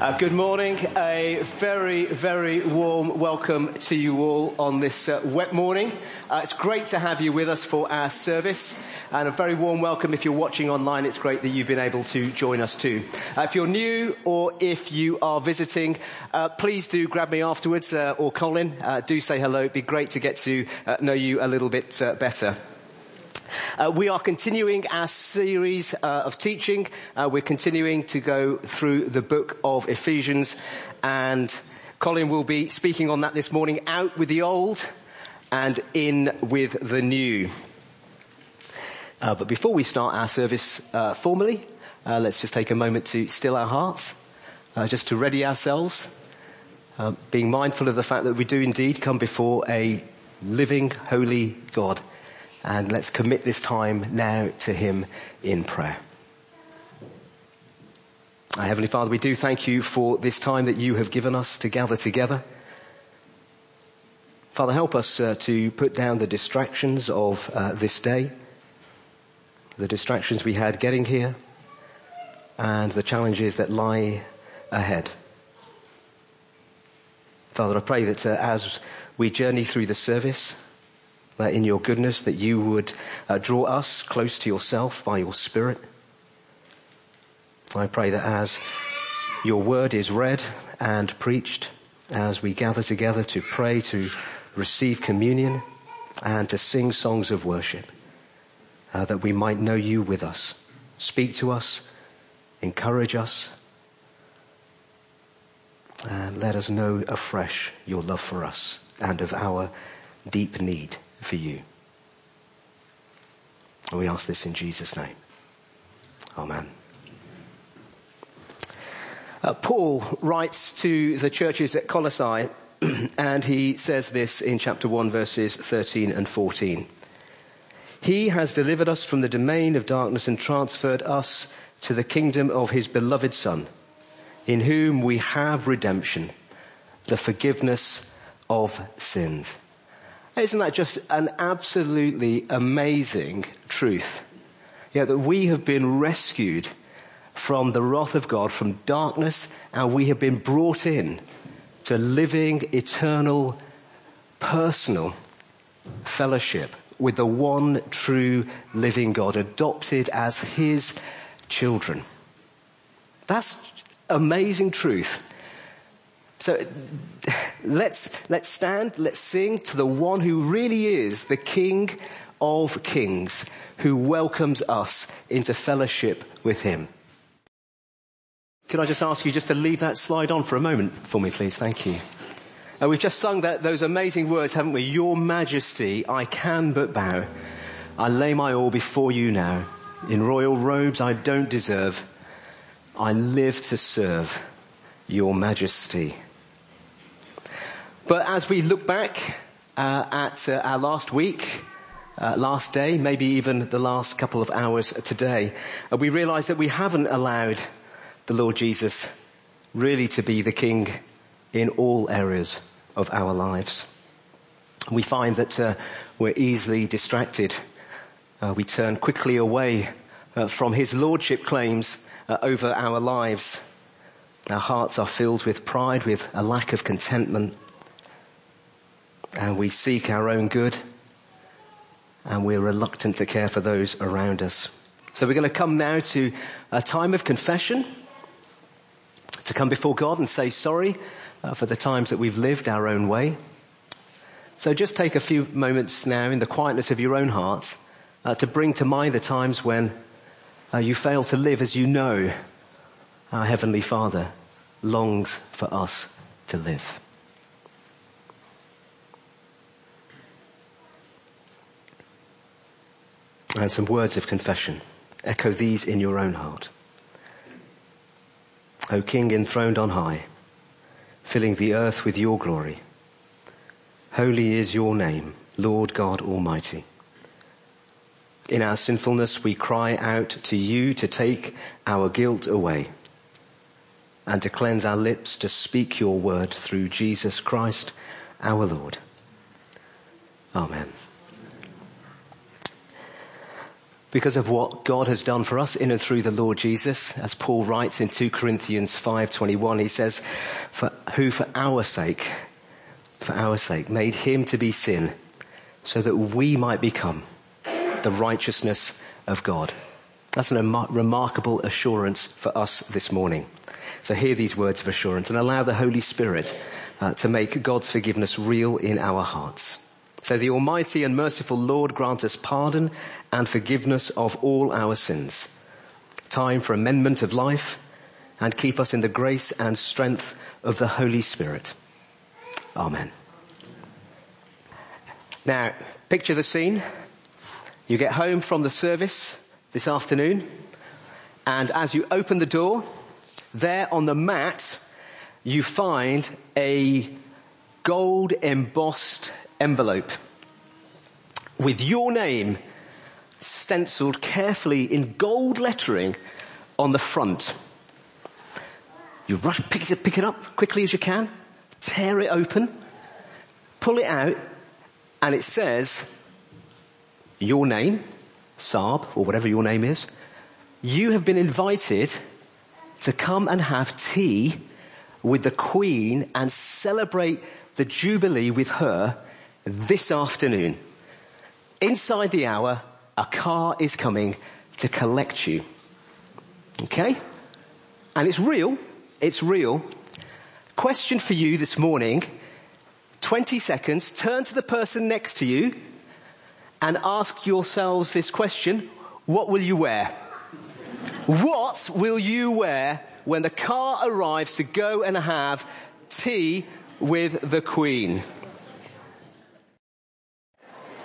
Uh, good morning. A very, very warm welcome to you all on this uh, wet morning. Uh, it's great to have you with us for our service and a very warm welcome if you're watching online. It's great that you've been able to join us too. Uh, if you're new or if you are visiting, uh, please do grab me afterwards uh, or Colin. do say hello. It'd be great to get to know you a little bit better. Uh, we are continuing our series uh, of teaching. Uh, we're continuing to go through the book of Ephesians and Colin will be speaking on that this morning, out with the old and in with the new. Uh, but before we start our service uh, formally, uh, let's just take a moment to still our hearts, just to ready ourselves, being mindful of the fact that we do indeed come before a living, holy God and let's commit this time now to Him in prayer. Our Heavenly Father, we do thank you for this time that you have given us to gather together. Father, help us uh, to put down the distractions of uh, this day, the distractions we had getting here, and the challenges that lie ahead. Father, I pray that uh, as we journey through the service, that in your goodness that you would uh, draw us close to yourself by your Spirit. I pray that as your word is read and preached, as we gather together to pray, to receive communion, and to sing songs of worship, uh, that we might know you with us. Speak to us, encourage us, and let us know afresh your love for us and of our deep need for you. And we ask this in Jesus' name. Amen. Uh, Paul writes to the churches at Colossae and he says this in chapter 1 verses 13 and 14. He has delivered us from the domain of darkness and transferred us to the kingdom of his beloved son, in whom we have redemption, the forgiveness of sins. Isn't that just an absolutely amazing truth? Yeah, that we have been rescued from the wrath of God, from darkness, and we have been brought in to living, eternal, personal fellowship with the one true living God, adopted as His children. That's amazing truth. So let's, let's stand, let's sing to the one who really is the King of Kings, who welcomes us into fellowship with Him. Could I just ask you just to leave that slide on for a moment for me, please? Thank you. And we've just sung that, those amazing words, haven't we? Your majesty, I can but bow. I lay my all before you now. In royal robes I don't deserve. I live to serve your majesty. But as we look back uh, at uh, our last week, uh, last day, maybe even the last couple of hours today, uh, we realize that we haven't allowed the Lord Jesus really to be the King in all areas of our lives. We find that uh, we're easily distracted. Uh, we turn quickly away from His Lordship claims over our lives. Our hearts are filled with pride, with a lack of contentment and we seek our own good and we're reluctant to care for those around us. So we're going to come now to a time of confession, to come before God and say sorry uh, for the times that we've lived our own way. So just take a few moments now in the quietness of your own hearts uh, to bring to mind the times when uh, you fail to live as you know our Heavenly Father longs for us to live. And some words of confession. Echo these in your own heart. O King enthroned on high, filling the earth with your glory. Holy is your name, Lord God Almighty. In our sinfulness we cry out to you to take our guilt away and to cleanse our lips to speak your word through Jesus Christ our Lord. Amen. Because of what God has done for us in and through the Lord Jesus. As Paul writes in 2 Corinthians 5:21, he says, for, who for our sake, for our sake, made him to be sin so that we might become the righteousness of God. That's a remarkable assurance for us this morning. So hear these words of assurance and allow the Holy Spirit uh, to make God's forgiveness real in our hearts. So the Almighty and merciful Lord grant us pardon and forgiveness of all our sins. Time for amendment of life and keep us in the grace and strength of the Holy Spirit. Amen. Now, picture the scene. You get home from the service this afternoon and as you open the door, there on the mat, you find a gold embossed envelope with your name stenciled carefully in gold lettering on the front. You rush, pick it, pick it up quickly as you can, tear it open, pull it out, and it says, your name, Saab, or whatever your name is, you have been invited to come and have tea with the Queen and celebrate the Jubilee with her this afternoon. Inside the hour, a car is coming to collect you. Okay? And it's real. It's real. Question for you this morning. 20 seconds. Turn to the person next to you and ask yourselves this question. What will you wear? What will you wear when the car arrives to go and have tea with the Queen?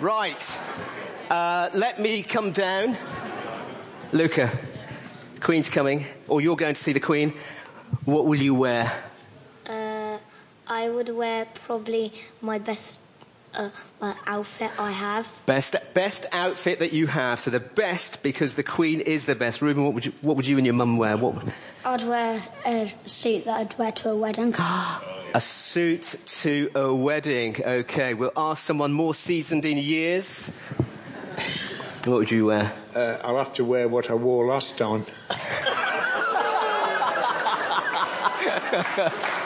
Right. Uh, let me come down. Luca, Queen's coming, or you're going to see the Queen. What will you wear? Uh, I would wear probably my best uh, outfit I have. Best best outfit that you have. So the best because the Queen is the best. Ruben, what would you what would you and your mum wear? What? I'd wear a suit that I'd wear to a wedding. a suit to a wedding. Okay, we'll ask someone more seasoned in years. What would you wear? Uh, I'll have to wear what I wore last time.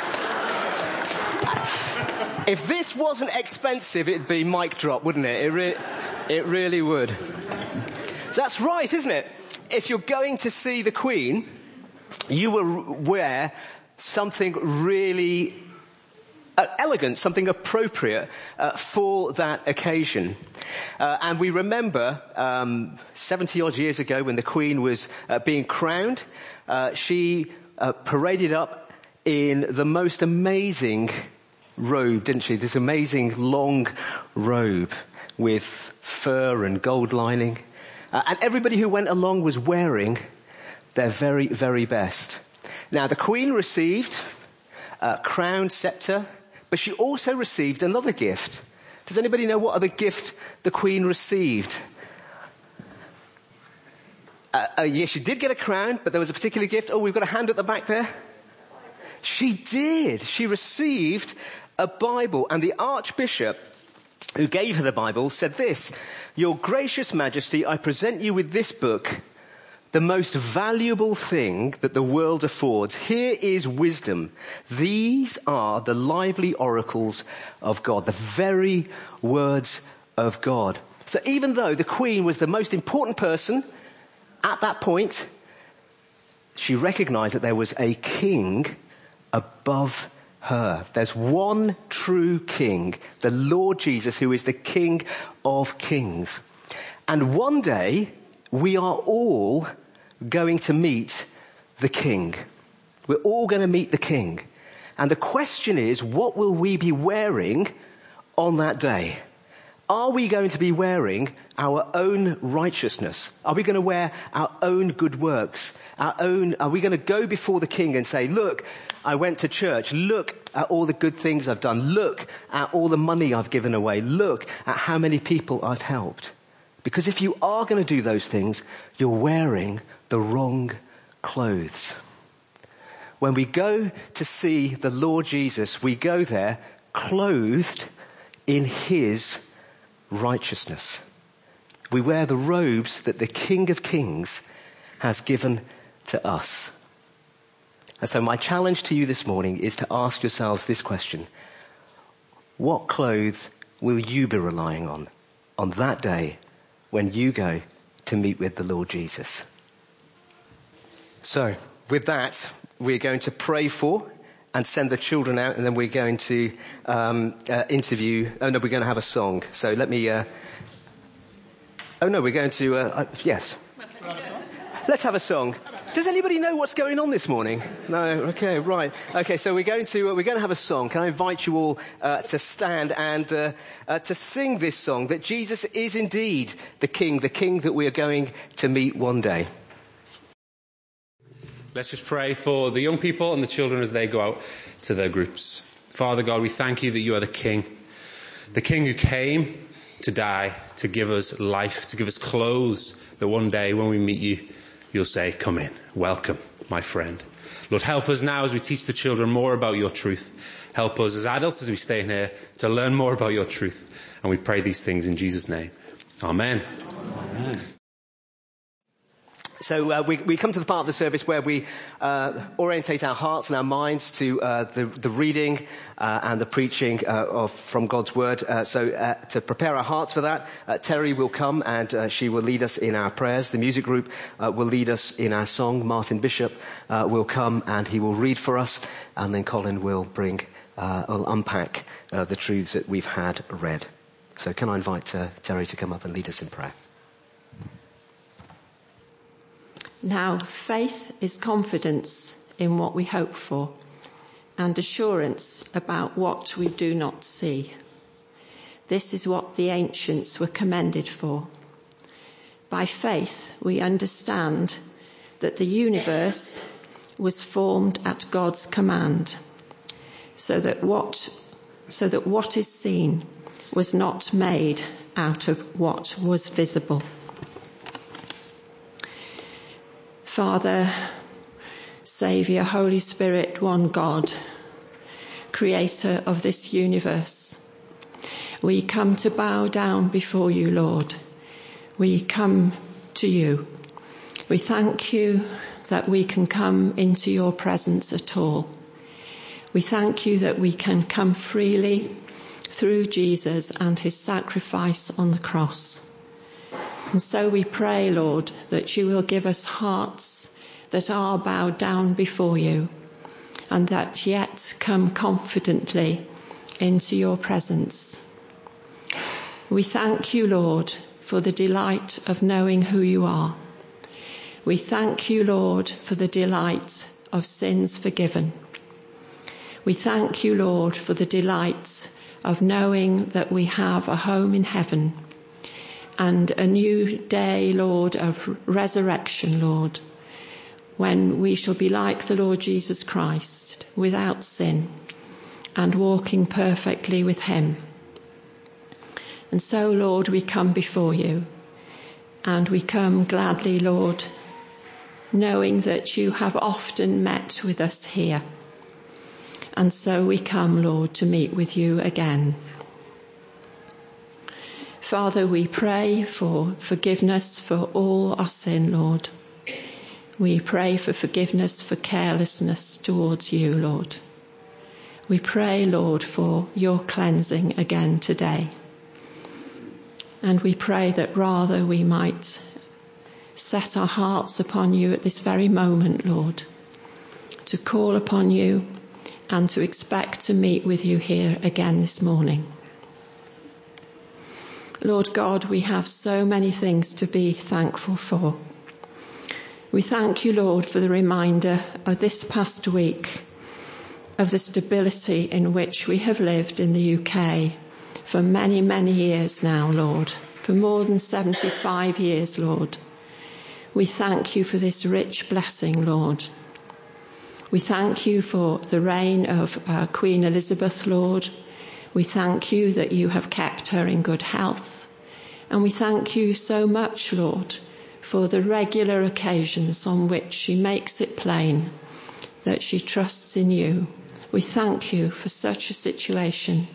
If this wasn't expensive, it'd be mic drop, wouldn't it? It, re- it really would. That's right, isn't it? If you're going to see the Queen, you will wear something really uh, elegant, something appropriate uh, for that occasion. Uh, and we remember um, 70 odd years ago when the Queen was uh, being crowned, uh, she paraded up in the most amazing robe, didn't she? This amazing long robe with fur and gold lining. Uh, and everybody who went along was wearing their very, very best. Now the Queen received a crown scepter, but she also received another gift. Does anybody know what other gift the Queen received? Uh, uh, yes, she did get a crown, but there was a particular gift. Oh, we've got a hand at the back there. She did. She received a Bible and the Archbishop who gave her the Bible said this, Your gracious majesty, I present you with this book, the most valuable thing that the world affords. Here is wisdom. These are the lively oracles of God, the very words of God. So even though the Queen was the most important person at that point, she recognized that there was a king above her. There's one true king, the Lord Jesus, who is the King of kings. And one day, we are all going to meet the king. We're all going to meet the king. And the question is, what will we be wearing on that day? Are we going to be wearing our own righteousness? Are we going to wear our own good works? Our own, are we going to go before the king and say, look, I went to church. Look at all the good things I've done. Look at all the money I've given away. Look at how many people I've helped. Because if you are going to do those things, you're wearing the wrong clothes. When we go to see the Lord Jesus, we go there clothed in His righteousness. We wear the robes that the King of Kings has given to us. And so my challenge to you this morning is to ask yourselves this question. What clothes will you be relying on on that day when you go to meet with the Lord Jesus? So with that, we're going to pray for and send the children out and then we're going to um, uh, interview, oh no, we're going to have a song. So let me, uh, oh no, we're going to, uh, uh yes. Let's have a song. Does anybody know what's going on this morning? No. Okay. Right. Okay. So we're going to uh, we're going to have a song. Can I invite you all uh, to stand and to sing this song that Jesus is indeed the King, the King that we are going to meet one day. Let's just pray for the young people and the children as they go out to their groups. Father God, we thank you that you are the King, the King who came to die, to give us life, to give us clothes that one day when we meet you, you'll say, come in, welcome, my friend. Lord, help us now as we teach the children more about your truth. Help us as adults as we stay in here to learn more about your truth. And we pray these things in Jesus' name. Amen. Amen. So uh, we, we, come to the part of the service where we uh, orientate our hearts and our minds to uh, the, the, reading uh, and the preaching uh, of, from God's Word. Uh, so to prepare our hearts for that, Terry will come and she will lead us in our prayers. The music group will lead us in our song. Martin Bishop will come and he will read for us, and then Colin will bring, uh will unpack the truths that we've had read. So can I invite Terry to come up and lead us in prayer? Now, faith is confidence in what we hope for and assurance about what we do not see. This is what the ancients were commended for. By faith, we understand that the universe was formed at God's command, so that what, so that what is seen was not made out of what was visible. Father, Saviour, Holy Spirit, one God, Creator of this universe. We come to bow down before you, Lord. We come to you. We thank you that we can come into your presence at all. We thank you that we can come freely through Jesus and his sacrifice on the cross. And so we pray, Lord, that you will give us hearts that are bowed down before you and that yet come confidently into your presence. We thank you, Lord, for the delight of knowing who you are. We thank you, Lord, for the delight of sins forgiven. We thank you, Lord, for the delight of knowing that we have a home in heaven and a new day, Lord, of resurrection, Lord, when we shall be like the Lord Jesus Christ, without sin, and walking perfectly with Him. And so, Lord, we come before you, and we come gladly, Lord, knowing that you have often met with us here. And so we come, Lord, to meet with you again. Father, we pray for forgiveness for all our sin, Lord. We pray for forgiveness for carelessness towards you, Lord. We pray, Lord, for your cleansing again today. And we pray that rather we might set our hearts upon you at this very moment, Lord, to call upon you and to expect to meet with you here again this morning. Lord God, we have so many things to be thankful for. We thank you, Lord, for the reminder of this past week of the stability in which we have lived in the UK for many, many years now, Lord, for more than 75 years, Lord. We thank you for this rich blessing, Lord. We thank you for the reign of uh, Queen Elizabeth, Lord. We thank you that you have kept her in good health. And we thank you so much, Lord, for the regular occasions on which she makes it plain that she trusts in you. We thank you for such a situation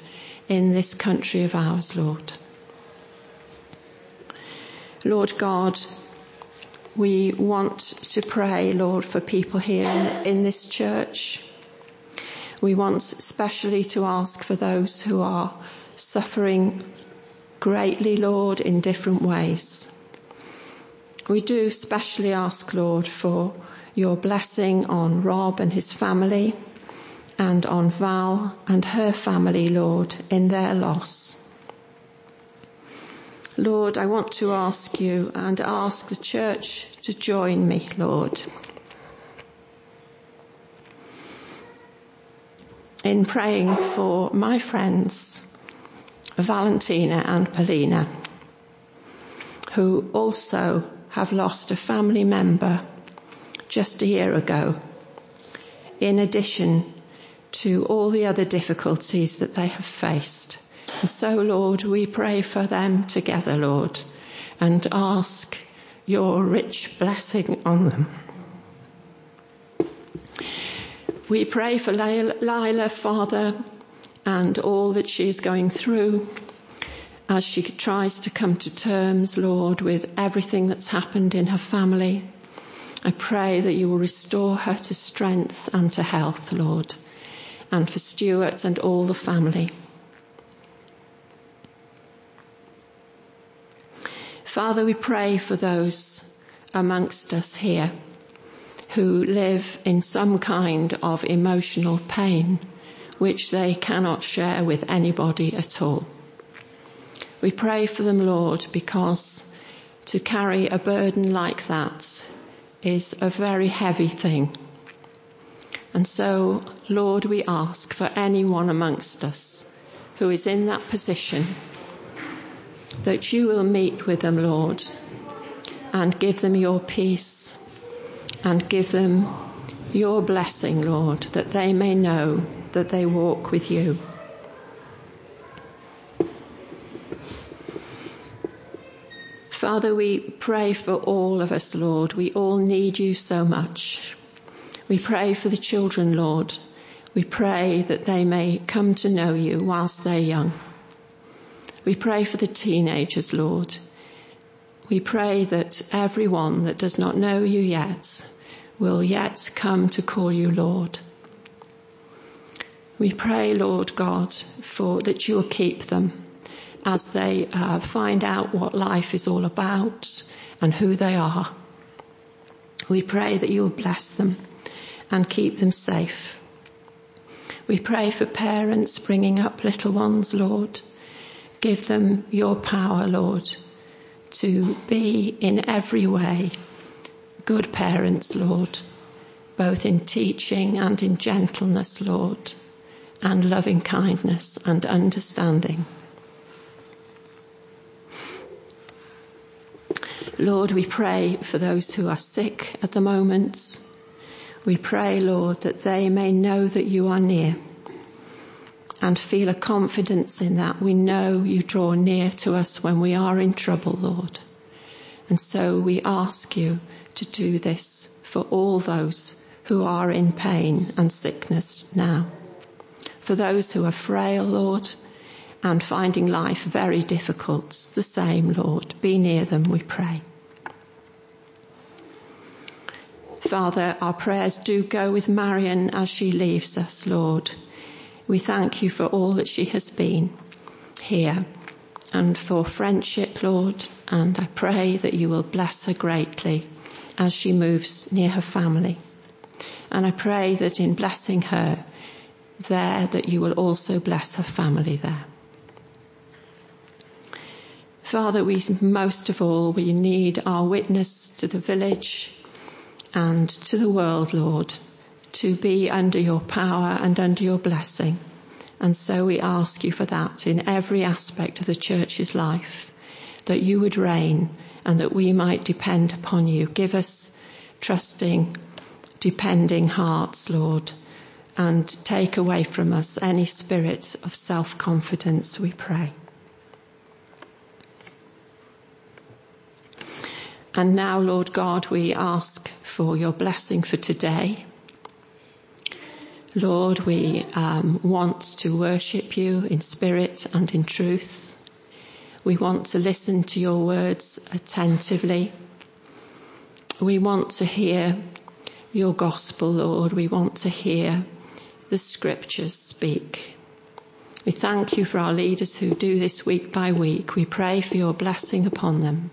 in this country of ours, Lord. Lord God, we want to pray, Lord, for people here in, in this church. We want especially to ask for those who are suffering greatly, Lord, in different ways. We do specially ask, Lord, for your blessing on Rob and his family and on Val and her family, Lord, in their loss. Lord, I want to ask you and ask the church to join me, Lord. In praying for my friends, Valentina and Polina, who also have lost a family member just a year ago, in addition to all the other difficulties that they have faced. And so, Lord, we pray for them together, Lord, and ask your rich blessing on them. We pray for Lila, Father, and all that she is going through as she tries to come to terms, Lord, with everything that's happened in her family. I pray that you will restore her to strength and to health, Lord, and for Stuart and all the family. Father, we pray for those amongst us here who live in some kind of emotional pain which they cannot share with anybody at all. We pray for them, Lord, because to carry a burden like that is a very heavy thing. And so, Lord, we ask for anyone amongst us who is in that position that you will meet with them, Lord, and give them your peace and give them your blessing, Lord, that they may know that they walk with you. Father, we pray for all of us, Lord. We all need you so much. We pray for the children, Lord. We pray that they may come to know you whilst they're young. We pray for the teenagers, Lord. We pray that everyone that does not know you yet will yet come to call you Lord. We pray, Lord God, for that you will keep them as they uh, find out what life is all about and who they are. We pray that you will bless them and keep them safe. We pray for parents bringing up little ones, Lord. Give them your power, Lord, to be in every way good parents, Lord, both in teaching and in gentleness, Lord, and loving kindness and understanding. Lord, we pray for those who are sick at the moment. We pray, Lord, that they may know that you are near and feel a confidence in that. We know you draw near to us when we are in trouble, Lord. And so we ask you to do this for all those who are in pain and sickness now. For those who are frail, Lord, and finding life very difficult, the same, Lord. Be near them, we pray. Father, our prayers do go with Marion as she leaves us, Lord. We thank you for all that she has been here and for friendship, Lord, and I pray that you will bless her greatly as she moves near her family. And I pray that in blessing her there, that you will also bless her family there. Father, we most of all, we need our witness to the village and to the world, Lord, to be under your power and under your blessing. And so we ask you for that in every aspect of the church's life, that you would reign and that we might depend upon you. Give us trusting, depending hearts, Lord, and take away from us any spirit of self-confidence, we pray. And now, Lord God, we ask for your blessing for today. Lord, we um, want to worship you in spirit and in truth. We want to listen to your words attentively. We want to hear your gospel, Lord. We want to hear the scriptures speak. We thank you for our leaders who do this week by week. We pray for your blessing upon them.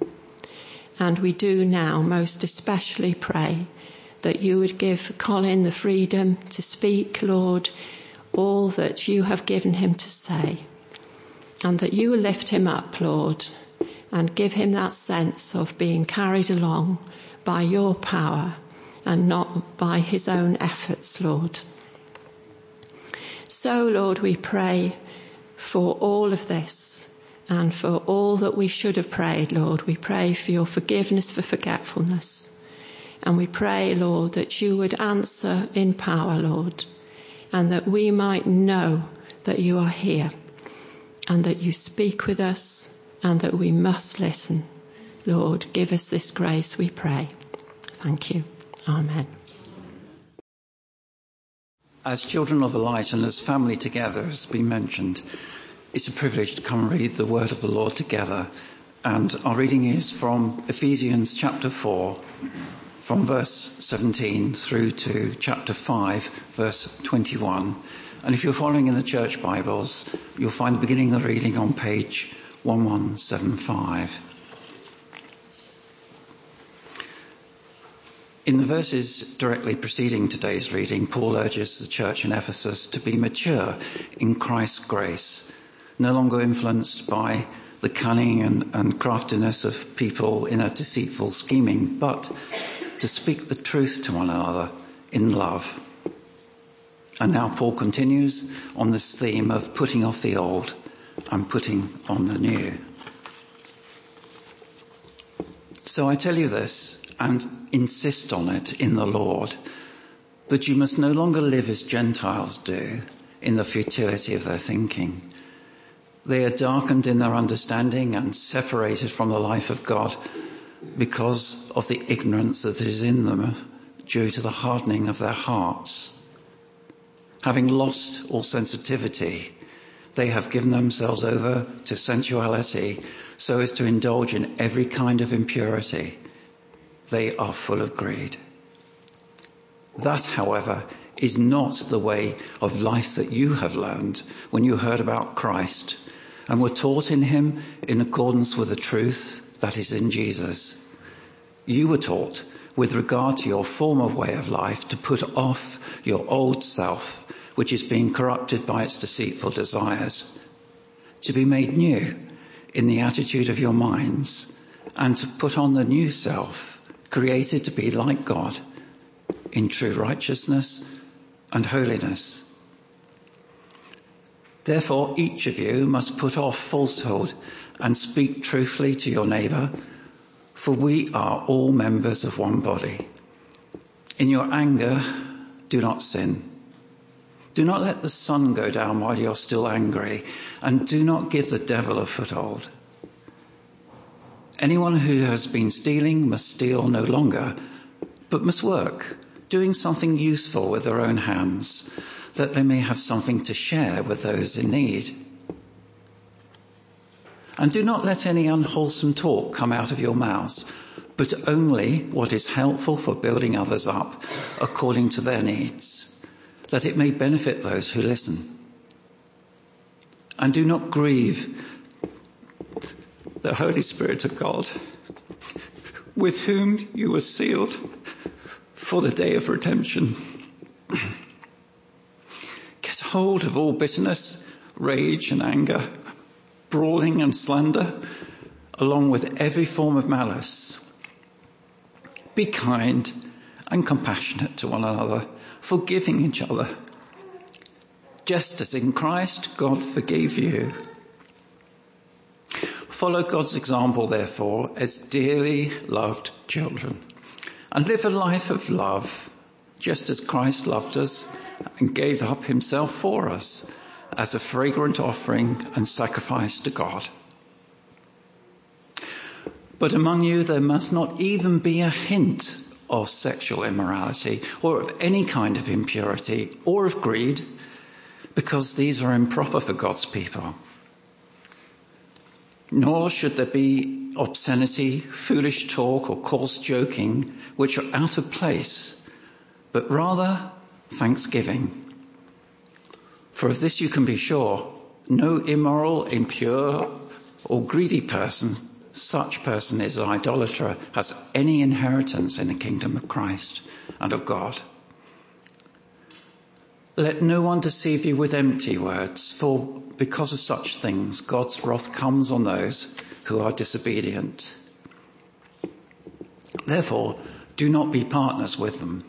And we do now most especially pray that you would give Colin the freedom to speak, Lord, all that you have given him to say. And that you lift him up, Lord, and give him that sense of being carried along by your power and not by his own efforts, Lord. So, Lord, we pray for all of this and for all that we should have prayed, Lord. We pray for your forgiveness for forgetfulness. And we pray, Lord, that you would answer in power, Lord, and that we might know that you are here and that you speak with us and that we must listen. Lord, give us this grace, we pray. Thank you. Amen. As children of the light and as family together, as has been mentioned, it's a privilege to come and read the word of the Lord together. And our reading is from Ephesians chapter 4, from verse 17 through to chapter 5, verse 21. And if you're following in the church Bibles, you'll find the beginning of the reading on page 1175. In the verses directly preceding today's reading, Paul urges the church in Ephesus to be mature in Christ's grace, no longer influenced by the cunning and, and, craftiness of people in a deceitful scheming, but to speak the truth to one another in love. And now Paul continues on this theme of putting off the old and putting on the new. So I tell you this, and insist on it in the Lord that you must no longer live as Gentiles do in the futility of their thinking. They are darkened in their understanding and separated from the life of God because of the ignorance that is in them due to the hardening of their hearts. Having lost all sensitivity, they have given themselves over to sensuality so as to indulge in every kind of impurity they are full of greed. That, however, is not the way of life that you have learned when you heard about Christ and were taught in him in accordance with the truth that is in Jesus. You were taught with regard to your former way of life to put off your old self, which is being corrupted by its deceitful desires, to be made new in the attitude of your minds and to put on the new self created to be like God in true righteousness and holiness. Therefore, each of you must put off falsehood and speak truthfully to your neighbour, for we are all members of one body. In your anger, do not sin. Do not let the sun go down while you're still angry, and do not give the devil a foothold. Anyone who has been stealing must steal no longer, but must work, doing something useful with their own hands, that they may have something to share with those in need. And do not let any unwholesome talk come out of your mouths, but only what is helpful for building others up according to their needs, that it may benefit those who listen. And do not grieve the Holy Spirit of God, with whom you were sealed for the day of redemption. Hold of all bitterness, rage and anger, brawling and slander, along with every form of malice. Be kind and compassionate to one another, forgiving each other, just as in Christ God forgave you. Follow God's example, therefore, as dearly loved children, and live a life of love, just as Christ loved us and gave up himself for us as a fragrant offering and sacrifice to God. But among you there must not even be a hint of sexual immorality or of any kind of impurity or of greed, because these are improper for God's people. Nor should there be obscenity, foolish talk, or coarse joking, which are out of place, but rather thanksgiving. For of this you can be sure, no immoral, impure, or greedy person, such person is an idolater, has any inheritance in the kingdom of Christ and of God. Let no one deceive you with empty words, for because of such things, God's wrath comes on those who are disobedient. Therefore, do not be partners with them.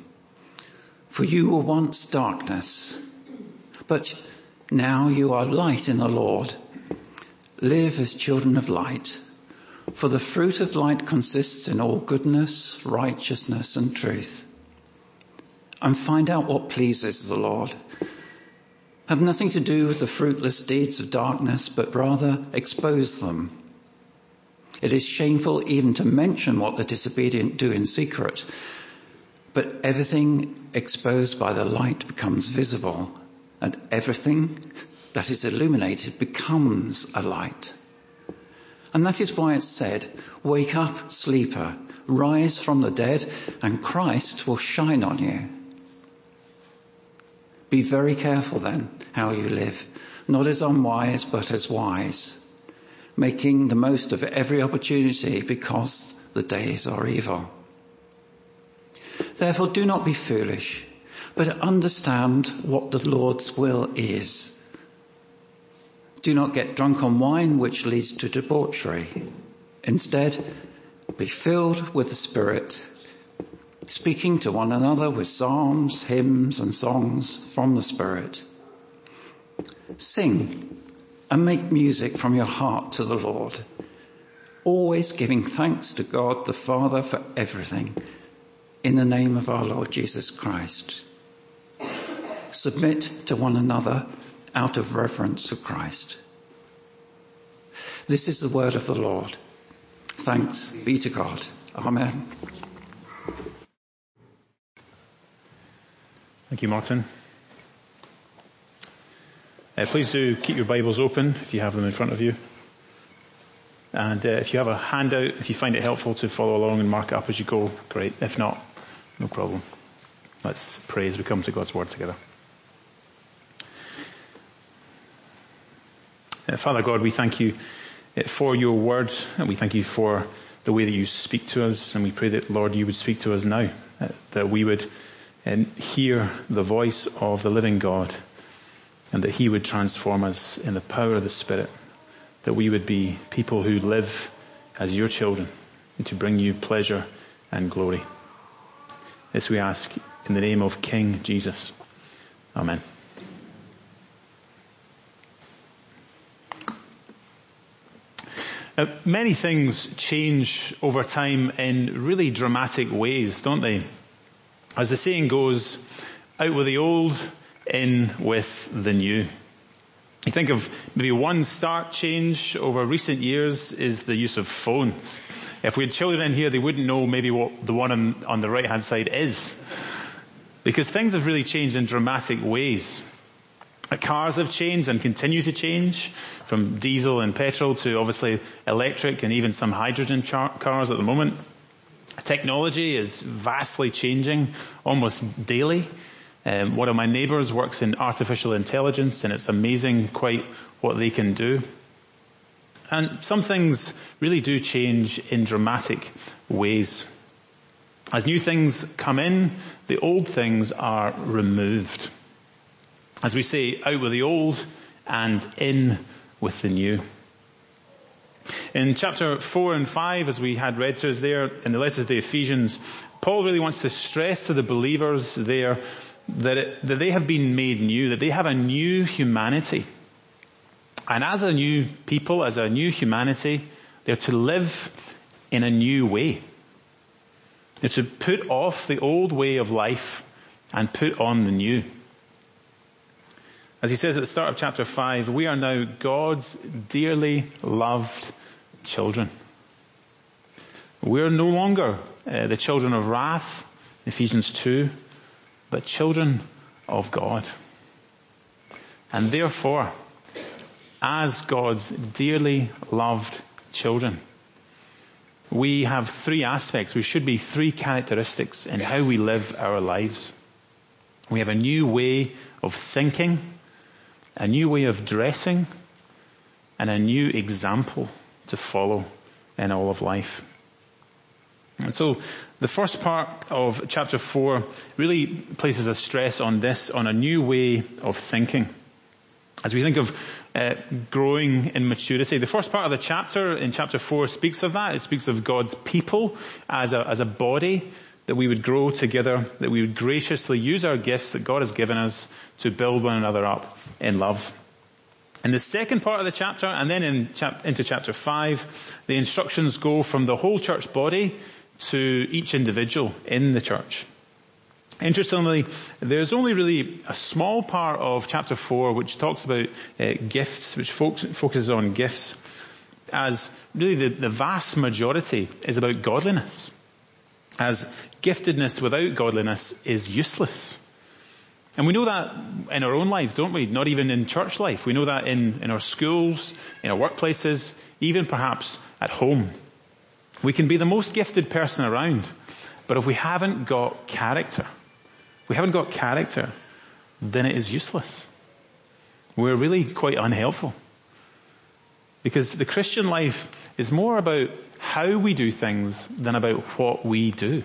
For you were once darkness, but now you are light in the Lord. Live as children of light. For the fruit of light consists in all goodness, righteousness, and truth and find out what pleases the Lord. Have nothing to do with the fruitless deeds of darkness, but rather expose them. It is shameful even to mention what the disobedient do in secret, but everything exposed by the light becomes visible, and everything that is illuminated becomes a light. And that is why it's said, wake up, sleeper, rise from the dead, and Christ will shine on you. Be very careful then how you live, not as unwise, but as wise, making the most of every opportunity because the days are evil. Therefore do not be foolish, but understand what the Lord's will is. Do not get drunk on wine, which leads to debauchery. Instead, be filled with the Spirit speaking to one another with psalms, hymns, and songs from the Spirit. Sing and make music from your heart to the Lord, always giving thanks to God the Father for everything in the name of our Lord Jesus Christ. Submit to one another out of reverence for Christ. This is the word of the Lord. Thanks be to God. Amen. Thank you, Martin. Uh, please do keep your Bibles open if you have them in front of you. And uh, if you have a handout, if you find it helpful to follow along and mark it up as you go, great. If not, no problem. Let's pray as we come to God's Word together. Uh, Father God, we thank you uh, for your Word and we thank you for the way that you speak to us and we pray that, Lord, you would speak to us now, uh, that we would hear the voice of the living God and that he would transform us in the power of the Spirit, that we would be people who live as your children and to bring you pleasure and glory. This we ask in the name of King Jesus. Amen. Now, many things change over time in really dramatic ways, don't they? As the saying goes, out with the old, in with the new. You think of maybe one stark change over recent years is the use of phones. If we had children in here, they wouldn't know maybe what the one on, on the right hand side is. Because things have really changed in dramatic ways. Cars have changed and continue to change from diesel and petrol to obviously electric and even some hydrogen char- cars at the moment. Technology is vastly changing almost daily. Um, one of my neighbours works in artificial intelligence and it's amazing quite what they can do. And some things really do change in dramatic ways. As new things come in, the old things are removed. As we say, out with the old and in with the new. In chapter 4 and 5, as we had read to us there in the letter to the Ephesians, Paul really wants to stress to the believers there that, it, that they have been made new, that they have a new humanity. And as a new people, as a new humanity, they're to live in a new way. They're to put off the old way of life and put on the new. As he says at the start of chapter 5, we are now God's dearly loved children. We're no longer uh, the children of wrath, Ephesians 2, but children of God. And therefore, as God's dearly loved children, we have three aspects. We should be three characteristics in how we live our lives. We have a new way of thinking, a new way of dressing, and a new example to follow in all of life. And so the first part of chapter four really places a stress on this, on a new way of thinking. As we think of uh, growing in maturity, the first part of the chapter in chapter four speaks of that. It speaks of God's people as a, as a body that we would grow together, that we would graciously use our gifts that God has given us to build one another up in love. In the second part of the chapter, and then in chap- into chapter five, the instructions go from the whole church body to each individual in the church. Interestingly, there's only really a small part of chapter 4 which talks about uh, gifts, which focuses on gifts, as really the, the vast majority is about godliness. As giftedness without godliness is useless. And we know that in our own lives, don't we? Not even in church life. We know that in, in our schools, in our workplaces, even perhaps at home. We can be the most gifted person around, but if we haven't got character, we haven't got character, then it is useless. We're really quite unhelpful. Because the Christian life is more about how we do things than about what we do.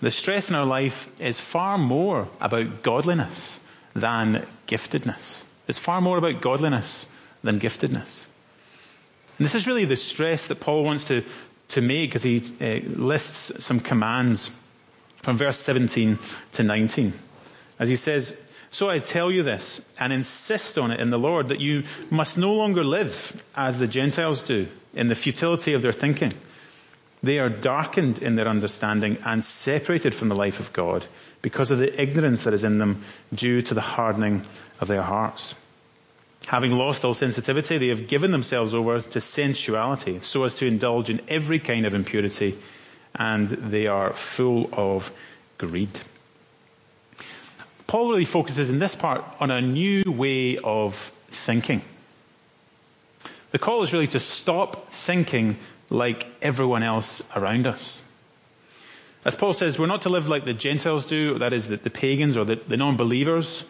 The stress in our life is far more about godliness than giftedness. It's far more about godliness than giftedness. And this is really the stress that Paul wants to, to make as he uh, lists some commands from verse 17 to 19. As he says, so I tell you this and insist on it in the Lord that you must no longer live as the Gentiles do in the futility of their thinking. They are darkened in their understanding and separated from the life of God because of the ignorance that is in them due to the hardening of their hearts. Having lost all sensitivity, they have given themselves over to sensuality so as to indulge in every kind of impurity and they are full of greed. Paul really focuses in this part on a new way of thinking. The call is really to stop thinking like everyone else around us. As Paul says, we're not to live like the Gentiles do, that is the, the pagans or the, the non-believers.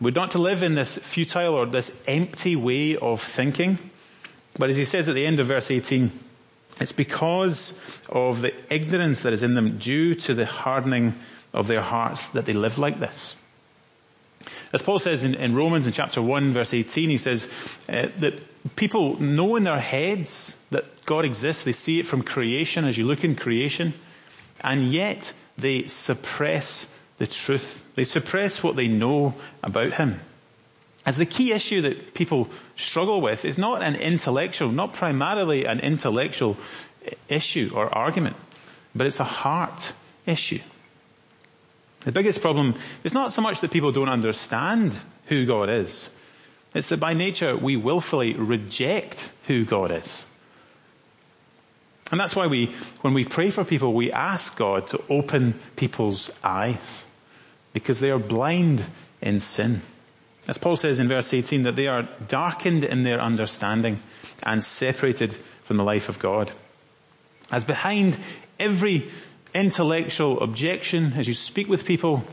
We're not to live in this futile or this empty way of thinking. But as he says at the end of verse 18, it's because of the ignorance that is in them due to the hardening of their hearts that they live like this. As Paul says in, in Romans in chapter 1 verse 18, he says uh, that people know in their heads that God exists. They see it from creation as you look in creation. And yet they suppress the truth. They suppress what they know about Him. As the key issue that people struggle with is not an intellectual, not primarily an intellectual issue or argument, but it's a heart issue. The biggest problem is not so much that people don't understand who God is. It's that by nature we willfully reject who God is. And that's why we, when we pray for people, we ask God to open people's eyes. Because they are blind in sin. As Paul says in verse 18, that they are darkened in their understanding and separated from the life of God. As behind every intellectual objection, as you speak with people,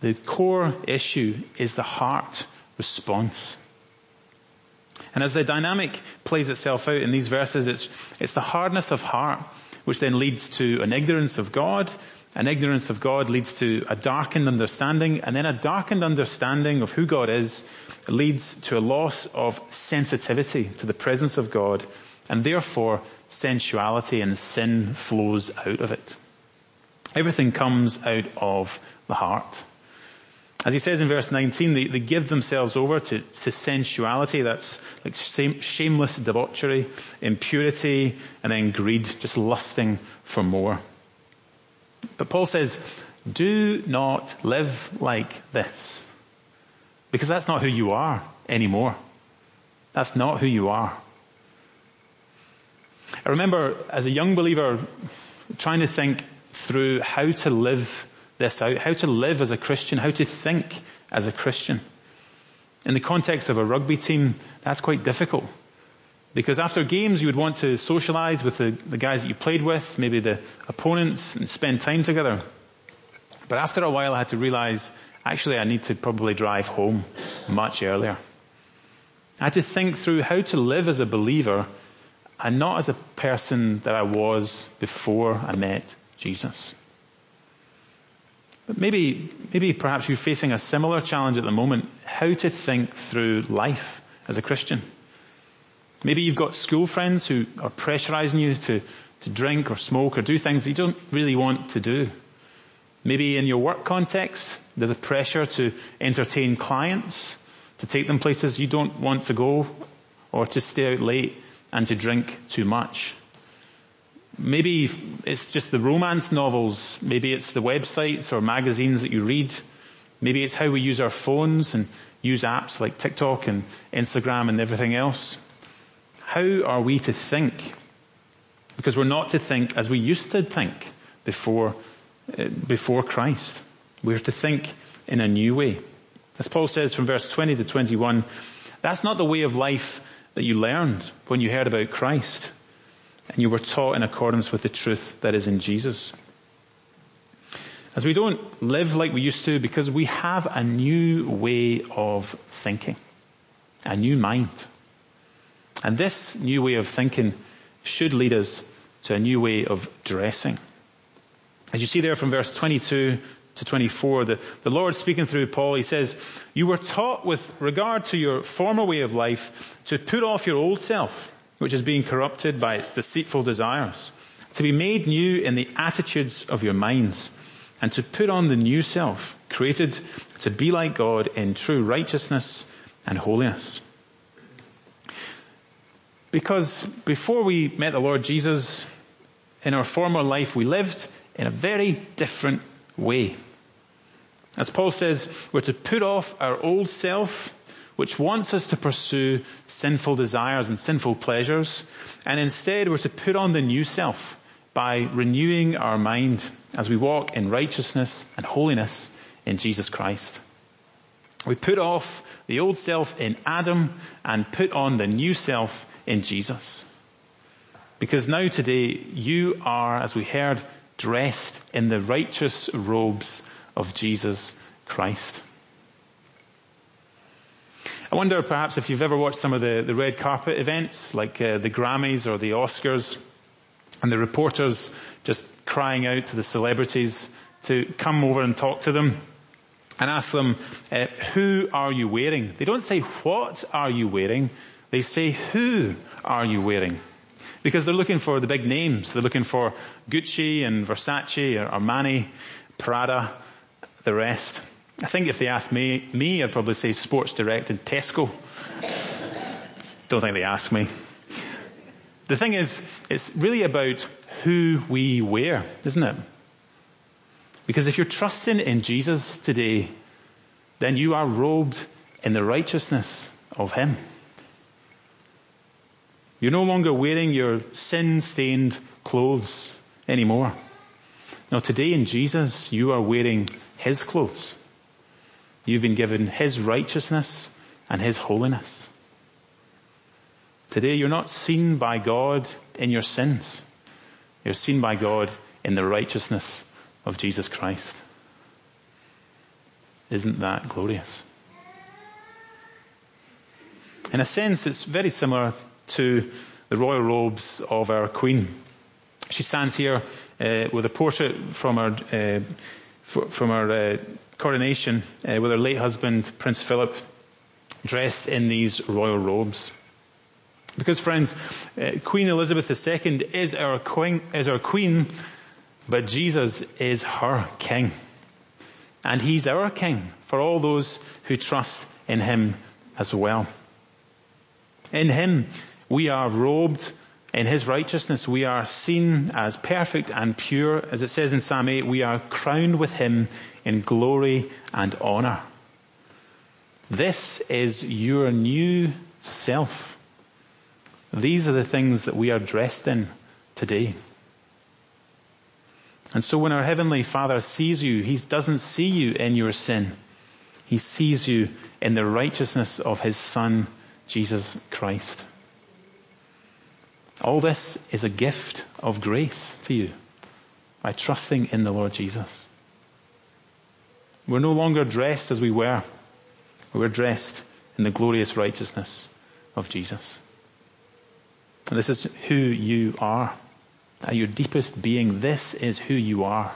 the core issue is the heart response. And as the dynamic plays itself out in these verses, it's, it's the hardness of heart which then leads to an ignorance of God an ignorance of God leads to a darkened understanding, and then a darkened understanding of who God is leads to a loss of sensitivity to the presence of God, and therefore sensuality and sin flows out of it. Everything comes out of the heart. As he says in verse 19, they, they give themselves over to, to sensuality, that's like shame, shameless debauchery, impurity, and then greed, just lusting for more. But Paul says, do not live like this. Because that's not who you are anymore. That's not who you are. I remember as a young believer trying to think through how to live this out, how to live as a Christian, how to think as a Christian. In the context of a rugby team, that's quite difficult. Because after games, you would want to socialize with the, the guys that you played with, maybe the opponents, and spend time together. But after a while, I had to realize, actually, I need to probably drive home much earlier. I had to think through how to live as a believer and not as a person that I was before I met Jesus. But maybe, maybe perhaps you're facing a similar challenge at the moment, how to think through life as a Christian. Maybe you've got school friends who are pressurizing you to, to drink or smoke or do things you don't really want to do. Maybe in your work context, there's a pressure to entertain clients, to take them places you don't want to go, or to stay out late and to drink too much. Maybe it's just the romance novels. Maybe it's the websites or magazines that you read. Maybe it's how we use our phones and use apps like TikTok and Instagram and everything else. How are we to think? Because we're not to think as we used to think before, uh, before Christ. We're to think in a new way. As Paul says from verse 20 to 21, that's not the way of life that you learned when you heard about Christ and you were taught in accordance with the truth that is in Jesus. As we don't live like we used to because we have a new way of thinking, a new mind. And this new way of thinking should lead us to a new way of dressing. As you see there from verse 22 to 24, the, the Lord speaking through Paul, he says, You were taught with regard to your former way of life to put off your old self, which is being corrupted by its deceitful desires, to be made new in the attitudes of your minds, and to put on the new self, created to be like God in true righteousness and holiness. Because before we met the Lord Jesus, in our former life, we lived in a very different way. As Paul says, we're to put off our old self, which wants us to pursue sinful desires and sinful pleasures, and instead we're to put on the new self by renewing our mind as we walk in righteousness and holiness in Jesus Christ. We put off the old self in Adam and put on the new self in Jesus. Because now today you are, as we heard, dressed in the righteous robes of Jesus Christ. I wonder perhaps if you've ever watched some of the, the red carpet events, like uh, the Grammys or the Oscars, and the reporters just crying out to the celebrities to come over and talk to them and ask them, uh, who are you wearing? They don't say, what are you wearing? They say, who are you wearing? Because they're looking for the big names. They're looking for Gucci and Versace or Armani, Prada, the rest. I think if they asked me, me, I'd probably say Sports Direct and Tesco. Don't think they ask me. The thing is, it's really about who we wear, isn't it? Because if you're trusting in Jesus today, then you are robed in the righteousness of Him. You're no longer wearing your sin-stained clothes anymore. Now today in Jesus, you are wearing His clothes. You've been given His righteousness and His holiness. Today you're not seen by God in your sins. You're seen by God in the righteousness of Jesus Christ. Isn't that glorious? In a sense, it's very similar to the royal robes of our Queen. She stands here uh, with a portrait from her uh, from her uh, coronation uh, with her late husband Prince Philip, dressed in these royal robes. Because friends, uh, Queen Elizabeth II is our queen, is our queen, but Jesus is her king. And he's our king for all those who trust in him as well. In him, we are robed in his righteousness. We are seen as perfect and pure. As it says in Psalm 8, we are crowned with him in glory and honor. This is your new self. These are the things that we are dressed in today. And so when our Heavenly Father sees you, He doesn't see you in your sin. He sees you in the righteousness of His Son, Jesus Christ. All this is a gift of grace to you by trusting in the Lord Jesus. We're no longer dressed as we were. We're dressed in the glorious righteousness of Jesus. And this is who you are. At your deepest being, this is who you are.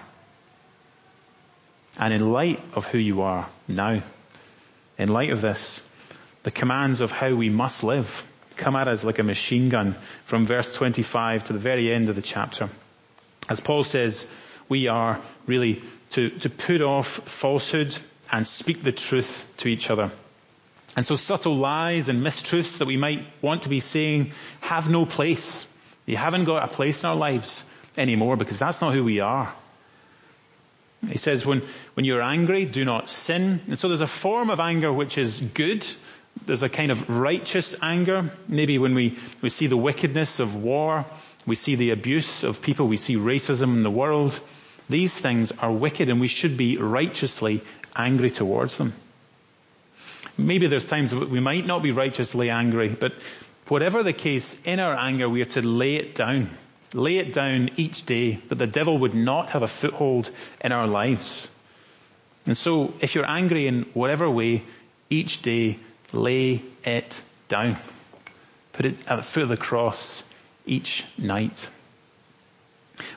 And in light of who you are now, in light of this, the commands of how we must live come at us like a machine gun from verse 25 to the very end of the chapter. As Paul says, we are really to, to put off falsehood and speak the truth to each other. And so subtle lies and mistruths that we might want to be saying have no place. They haven't got a place in our lives anymore because that's not who we are. He says when, when you're angry, do not sin. And so there's a form of anger which is good. There's a kind of righteous anger. Maybe when we, we see the wickedness of war, we see the abuse of people, we see racism in the world. These things are wicked and we should be righteously angry towards them. Maybe there's times we might not be righteously angry, but whatever the case, in our anger we are to lay it down. Lay it down each day that the devil would not have a foothold in our lives. And so if you're angry in whatever way, each day lay it down. Put it at the foot of the cross each night.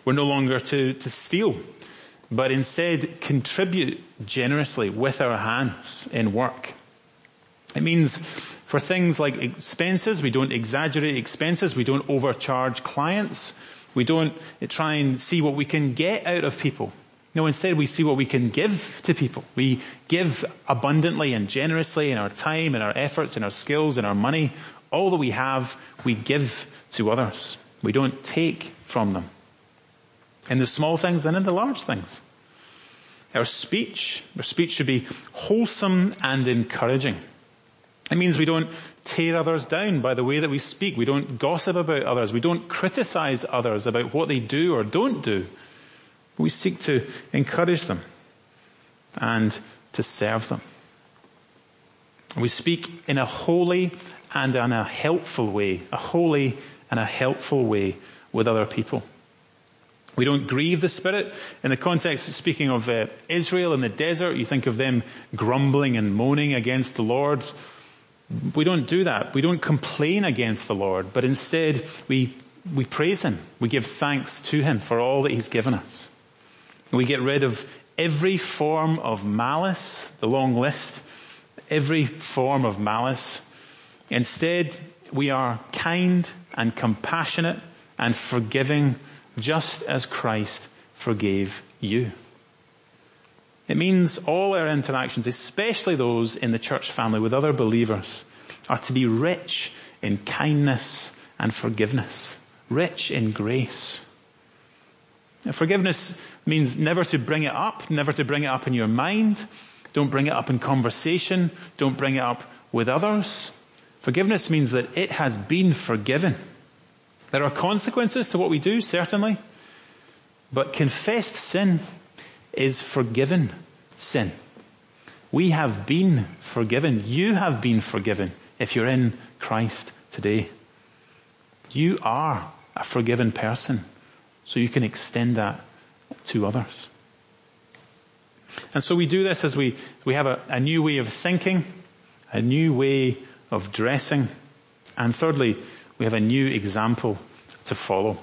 We're no longer to, to steal, but instead contribute generously with our hands in work. It means for things like expenses, we don't exaggerate expenses, we don't overcharge clients, we don't try and see what we can get out of people. No, instead we see what we can give to people. We give abundantly and generously in our time, in our efforts, in our skills, in our money. All that we have, we give to others. We don't take from them. In the small things and in the large things. Our speech, our speech should be wholesome and encouraging. It means we don't tear others down by the way that we speak. We don't gossip about others. We don't criticize others about what they do or don't do. We seek to encourage them and to serve them. We speak in a holy and in a helpful way, a holy and a helpful way with other people. We don't grieve the Spirit. In the context of speaking of uh, Israel in the desert, you think of them grumbling and moaning against the Lord. We don't do that. We don't complain against the Lord, but instead we, we praise Him. We give thanks to Him for all that He's given us. We get rid of every form of malice, the long list, every form of malice. Instead, we are kind and compassionate and forgiving just as Christ forgave you. It means all our interactions, especially those in the church family with other believers, are to be rich in kindness and forgiveness, rich in grace. Now, forgiveness means never to bring it up, never to bring it up in your mind. Don't bring it up in conversation. Don't bring it up with others. Forgiveness means that it has been forgiven. There are consequences to what we do, certainly. But confessed sin is forgiven sin. We have been forgiven. You have been forgiven if you're in Christ today. You are a forgiven person. So you can extend that to others. And so we do this as we, we have a, a new way of thinking, a new way of dressing, and thirdly, we have a new example to follow.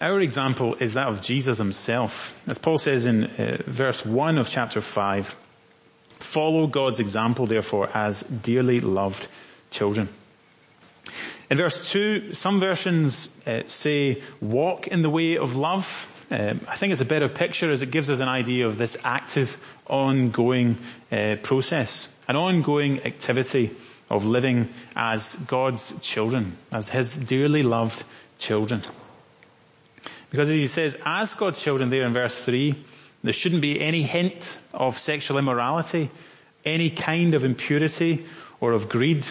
Our example is that of Jesus himself. As Paul says in uh, verse 1 of chapter 5, follow God's example therefore as dearly loved children. In verse 2, some versions uh, say walk in the way of love. Um, I think it's a better picture as it gives us an idea of this active, ongoing uh, process, an ongoing activity of living as God's children, as His dearly loved children. Because he says, as God's children there in verse 3, there shouldn't be any hint of sexual immorality, any kind of impurity or of greed,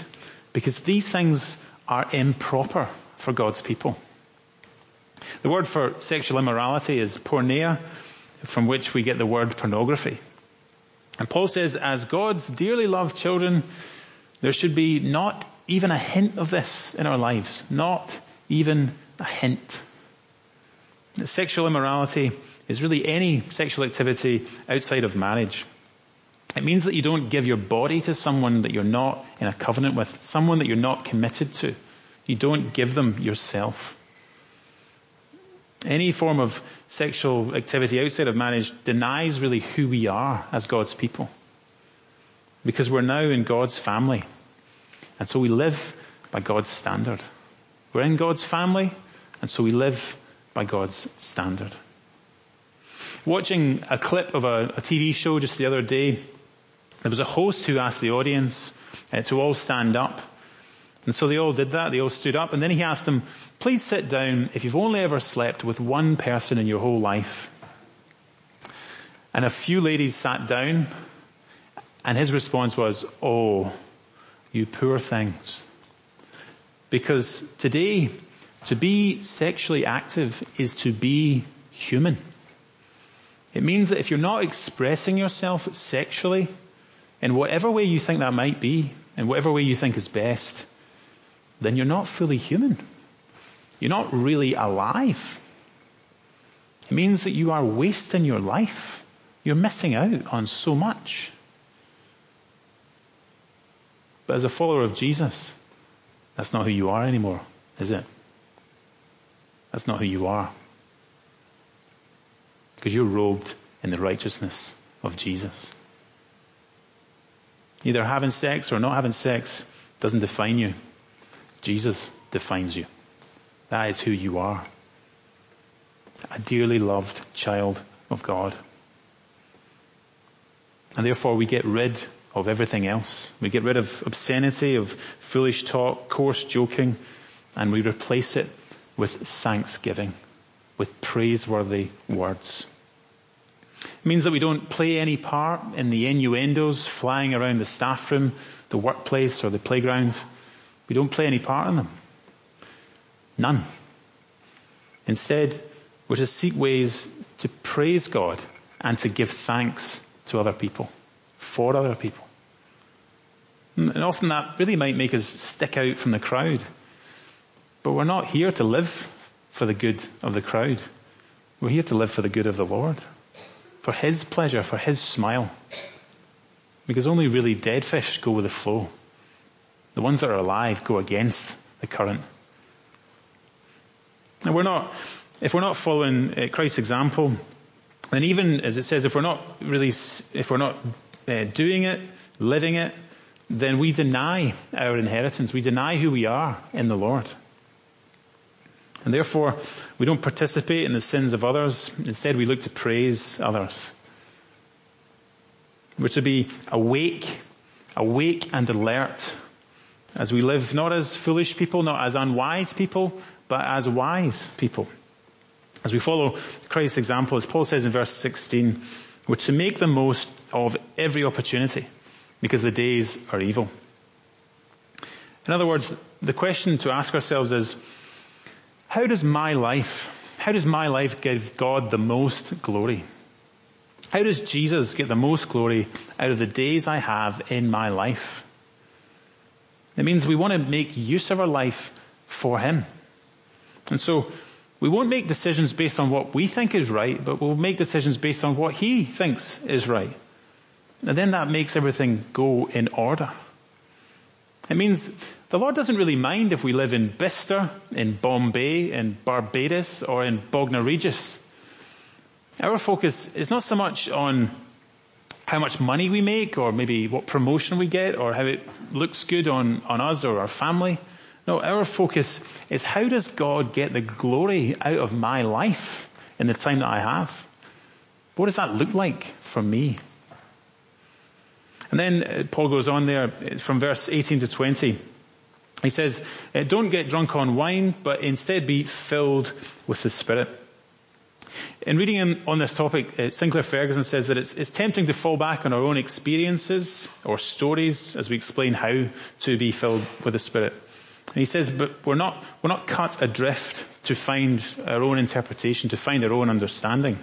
because these things are improper for God's people. The word for sexual immorality is porneia, from which we get the word pornography. And Paul says, as God's dearly loved children, there should be not even a hint of this in our lives. Not even a hint. Sexual immorality is really any sexual activity outside of marriage. It means that you don't give your body to someone that you're not in a covenant with, someone that you're not committed to. You don't give them yourself. Any form of sexual activity outside of marriage denies really who we are as God's people. Because we're now in God's family. And so we live by God's standard. We're in God's family, and so we live by God's standard. Watching a clip of a, a TV show just the other day, there was a host who asked the audience uh, to all stand up. And so they all did that. They all stood up. And then he asked them, please sit down if you've only ever slept with one person in your whole life. And a few ladies sat down and his response was, oh, you poor things. Because today, to be sexually active is to be human. It means that if you're not expressing yourself sexually, in whatever way you think that might be, in whatever way you think is best, then you're not fully human. You're not really alive. It means that you are wasting your life. You're missing out on so much. But as a follower of Jesus, that's not who you are anymore, is it? That's not who you are. Because you're robed in the righteousness of Jesus. Either having sex or not having sex doesn't define you. Jesus defines you. That is who you are. A dearly loved child of God. And therefore we get rid of everything else. We get rid of obscenity, of foolish talk, coarse joking, and we replace it with thanksgiving, with praiseworthy words. It means that we don't play any part in the innuendos flying around the staff room, the workplace, or the playground. We don't play any part in them. None. Instead, we're to seek ways to praise God and to give thanks to other people, for other people. And often that really might make us stick out from the crowd. But we're not here to live for the good of the crowd. We're here to live for the good of the Lord. For His pleasure, for His smile. Because only really dead fish go with the flow. The ones that are alive go against the current. And we're not, if we're not following uh, Christ's example, then even as it says, if we're not really, if we're not uh, doing it, living it, then we deny our inheritance. We deny who we are in the Lord. And therefore, we don't participate in the sins of others. Instead, we look to praise others. We're to be awake, awake and alert as we live not as foolish people, not as unwise people, but as wise people. As we follow Christ's example, as Paul says in verse 16, we're to make the most of every opportunity because the days are evil. In other words, the question to ask ourselves is, how does my life, how does my life give God the most glory? How does Jesus get the most glory out of the days I have in my life? It means we want to make use of our life for Him. And so, we won't make decisions based on what we think is right, but we'll make decisions based on what He thinks is right. And then that makes everything go in order. It means the Lord doesn't really mind if we live in Bicester, in Bombay, in Barbados, or in Bognor Regis. Our focus is not so much on how much money we make, or maybe what promotion we get, or how it looks good on, on us or our family. No, our focus is how does God get the glory out of my life in the time that I have? What does that look like for me? And then uh, Paul goes on there from verse 18 to 20. He says, uh, don't get drunk on wine, but instead be filled with the Spirit. In reading on this topic, uh, Sinclair Ferguson says that it's, it's, tempting to fall back on our own experiences or stories as we explain how to be filled with the Spirit. And he says, but we're not, we're not cut adrift to find our own interpretation, to find our own understanding.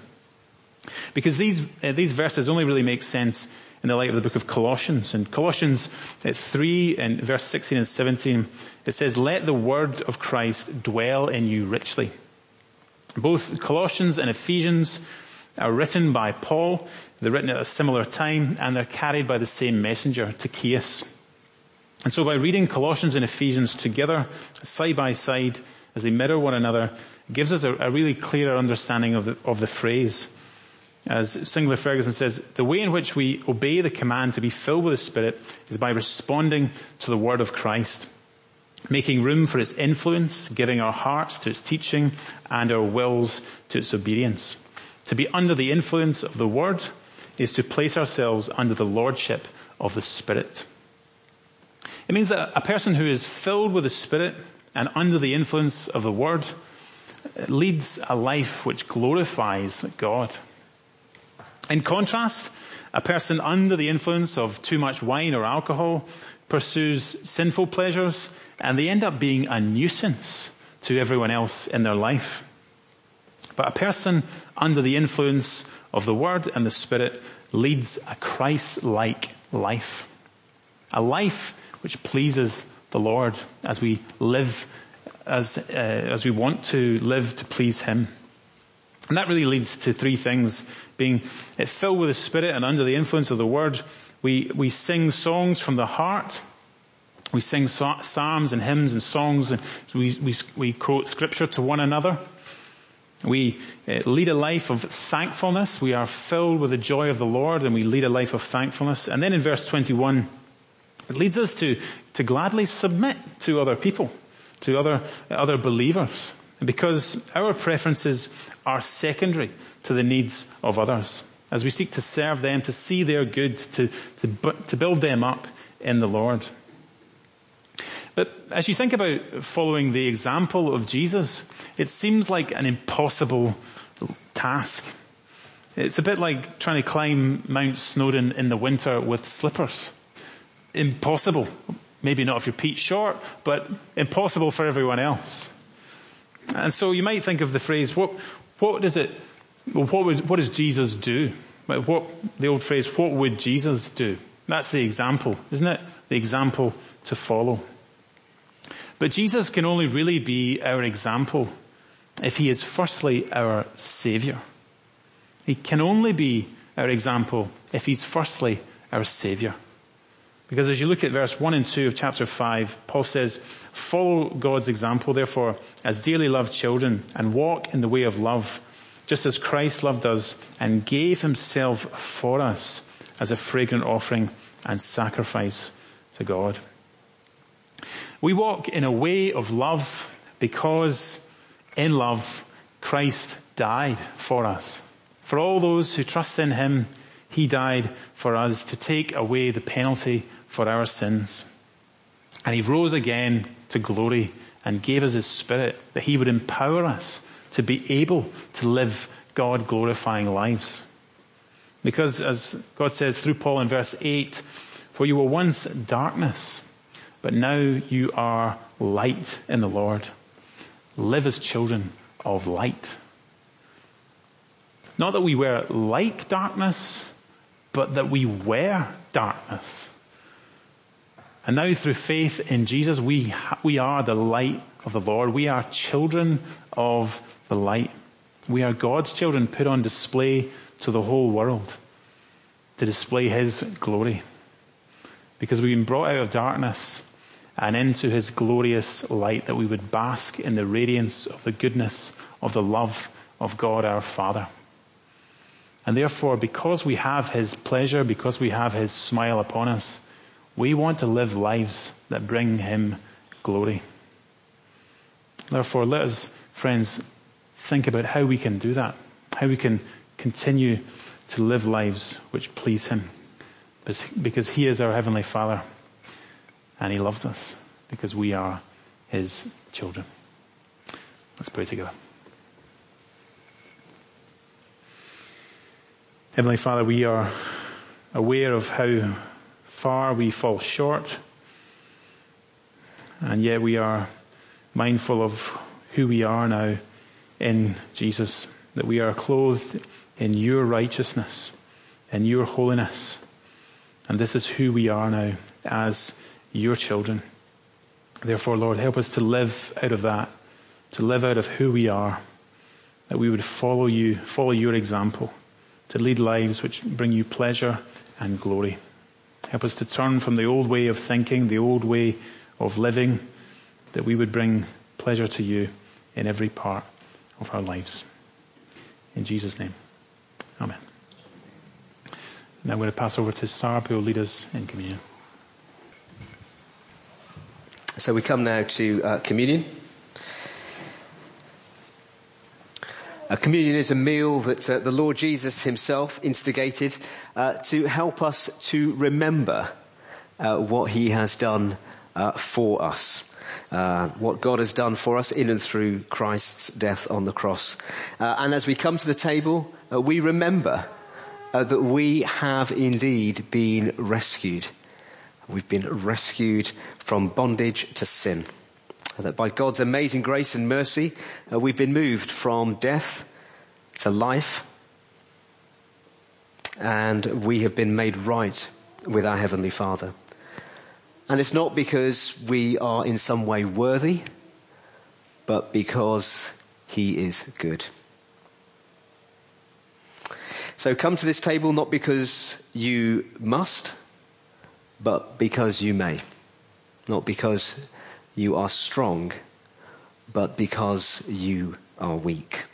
Because these, uh, these verses only really make sense in the light of the book of Colossians. In Colossians uh, 3 and verse 16 and 17, it says, let the word of Christ dwell in you richly. Both Colossians and Ephesians are written by Paul. They're written at a similar time and they're carried by the same messenger, Tychicus. And so by reading Colossians and Ephesians together, side by side, as they mirror one another, gives us a, a really clearer understanding of the, of the phrase. As Sinclair Ferguson says, the way in which we obey the command to be filled with the Spirit is by responding to the Word of Christ, making room for its influence, giving our hearts to its teaching and our wills to its obedience. To be under the influence of the Word is to place ourselves under the Lordship of the Spirit. It means that a person who is filled with the Spirit and under the influence of the Word leads a life which glorifies God. In contrast, a person under the influence of too much wine or alcohol pursues sinful pleasures and they end up being a nuisance to everyone else in their life. But a person under the influence of the Word and the Spirit leads a Christ-like life. A life which pleases the Lord as we live as, uh, as we want to live to please Him. And that really leads to three things. Being filled with the Spirit and under the influence of the Word, we, we sing songs from the heart. We sing psalms and hymns and songs and we, we, we quote scripture to one another. We uh, lead a life of thankfulness. We are filled with the joy of the Lord and we lead a life of thankfulness. And then in verse 21, it leads us to, to gladly submit to other people, to other, other believers. Because our preferences are secondary to the needs of others. As we seek to serve them, to see their good, to, to, to build them up in the Lord. But as you think about following the example of Jesus, it seems like an impossible task. It's a bit like trying to climb Mount Snowdon in the winter with slippers. Impossible. Maybe not if you're Pete Short, but impossible for everyone else. And so you might think of the phrase, what, what does it, well, what would, what does Jesus do? What, the old phrase, what would Jesus do? That's the example, isn't it? The example to follow. But Jesus can only really be our example if he is firstly our savior. He can only be our example if he's firstly our savior. Because as you look at verse 1 and 2 of chapter 5, Paul says, follow God's example, therefore, as dearly loved children, and walk in the way of love, just as Christ loved us and gave himself for us as a fragrant offering and sacrifice to God. We walk in a way of love because in love Christ died for us. For all those who trust in Him, He died for us to take away the penalty for our sins. And He rose again to glory and gave us His Spirit that He would empower us to be able to live God glorifying lives. Because as God says through Paul in verse 8, for you were once darkness, but now you are light in the Lord. Live as children of light. Not that we were like darkness, but that we were darkness. And now through faith in Jesus, we, we are the light of the Lord. We are children of the light. We are God's children put on display to the whole world to display His glory. Because we've been brought out of darkness and into his glorious light that we would bask in the radiance of the goodness of the love of God our Father. And therefore, because we have his pleasure, because we have his smile upon us, we want to live lives that bring him glory. Therefore, let us, friends, think about how we can do that, how we can continue to live lives which please him, because he is our heavenly Father and he loves us because we are his children. Let's pray together. Heavenly Father, we are aware of how far we fall short, and yet we are mindful of who we are now in Jesus, that we are clothed in your righteousness in your holiness, And this is who we are now as your children. Therefore, Lord, help us to live out of that, to live out of who we are, that we would follow you, follow your example, to lead lives which bring you pleasure and glory. Help us to turn from the old way of thinking, the old way of living, that we would bring pleasure to you in every part of our lives. In Jesus' name. Amen. Now I'm going to pass over to Sarb, who will lead us in communion. So we come now to uh, communion. Uh, communion is a meal that uh, the Lord Jesus himself instigated uh, to help us to remember uh, what he has done uh, for us. what God has done for us in and through Christ's death on the cross. and as we come to the table, we remember uh, that we have indeed been rescued. We've been rescued from bondage to sin. That by God's amazing grace and mercy, uh, we've been moved from death to life. And we have been made right with our Heavenly Father. And it's not because we are in some way worthy, but because He is good. So come to this table not because you must, but because you may. Not because you are strong, but because you are weak.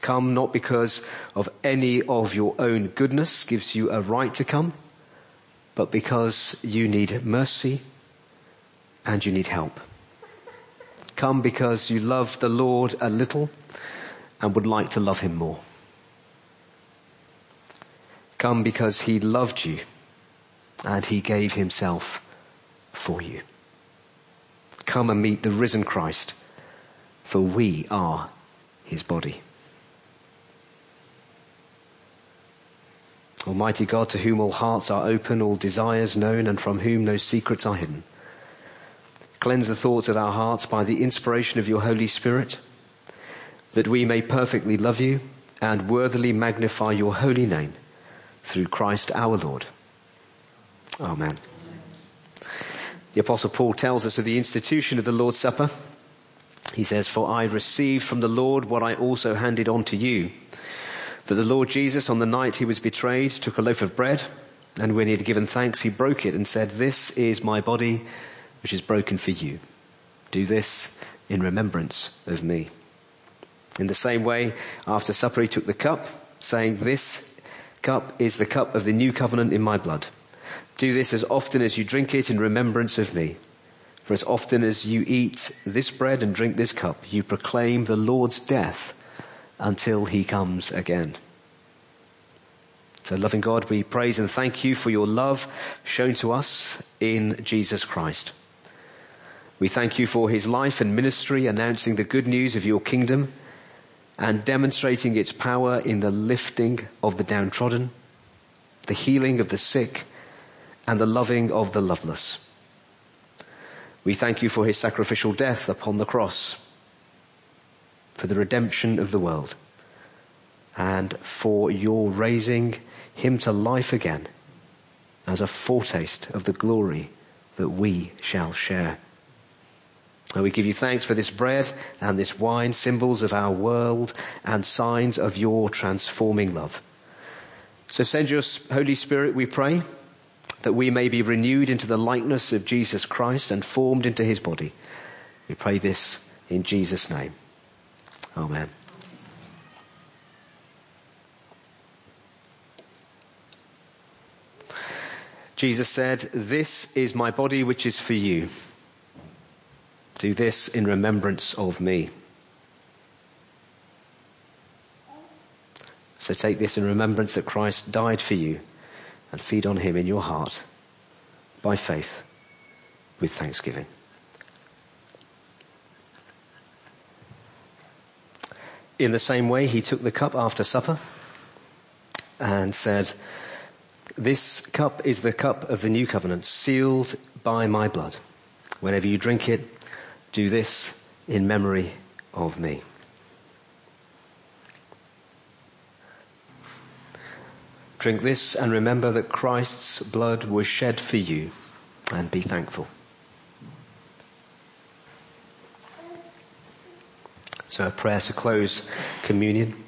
Come not because of any of your own goodness gives you a right to come, but because you need mercy and you need help. Come because you love the Lord a little and would like to love him more. Come because he loved you and he gave himself for you. Come and meet the risen Christ, for we are his body. Almighty God, to whom all hearts are open, all desires known, and from whom no secrets are hidden. Cleanse the thoughts of our hearts by the inspiration of your Holy Spirit, that we may perfectly love you and worthily magnify your holy name through Christ our Lord. Amen. The apostle Paul tells us of the institution of the Lord's Supper. He says, for I received from the Lord what I also handed on to you. That the Lord Jesus on the night he was betrayed took a loaf of bread and when he had given thanks he broke it and said, this is my body which is broken for you. Do this in remembrance of me. In the same way, after supper he took the cup saying, this cup is the cup of the new covenant in my blood. Do this as often as you drink it in remembrance of me. For as often as you eat this bread and drink this cup, you proclaim the Lord's death until he comes again. So loving God, we praise and thank you for your love shown to us in Jesus Christ. We thank you for his life and ministry announcing the good news of your kingdom and demonstrating its power in the lifting of the downtrodden, the healing of the sick, and the loving of the loveless. We thank you for his sacrificial death upon the cross, for the redemption of the world, and for your raising him to life again as a foretaste of the glory that we shall share. And we give you thanks for this bread and this wine, symbols of our world and signs of your transforming love. So send your Holy Spirit, we pray, that we may be renewed into the likeness of Jesus Christ and formed into his body. We pray this in Jesus' name. Amen. Jesus said, this is my body which is for you. Do this in remembrance of me. So take this in remembrance that Christ died for you and feed on him in your heart by faith with thanksgiving. In the same way, he took the cup after supper and said, this cup is the cup of the new covenant sealed by my blood. Whenever you drink it, do this in memory of me. Drink this and remember that Christ's blood was shed for you and be thankful. So a prayer to close communion.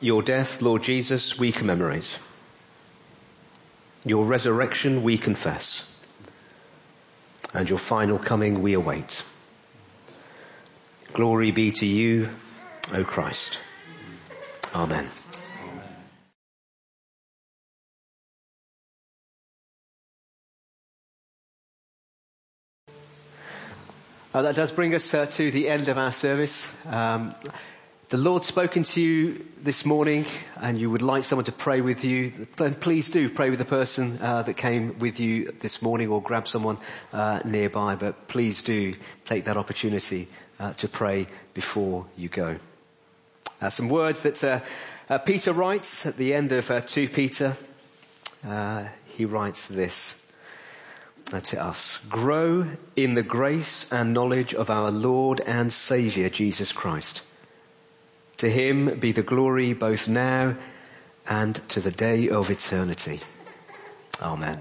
Your death, Lord Jesus, we commemorate. Your resurrection we confess. And your final coming we await. Glory be to you, O Christ. Amen. Uh, that does bring us uh, to the end of our service. Um, the Lord's spoken to you this morning and you would like someone to pray with you, then please do pray with the person uh, that came with you this morning or grab someone uh, nearby, but please do take that opportunity uh, to pray before you go. Uh, some words that Peter writes at the end of 2 Peter. he writes this to us. Grow in the grace and knowledge of our Lord and Saviour Jesus Christ. To him be the glory both now and to the day of eternity. Amen.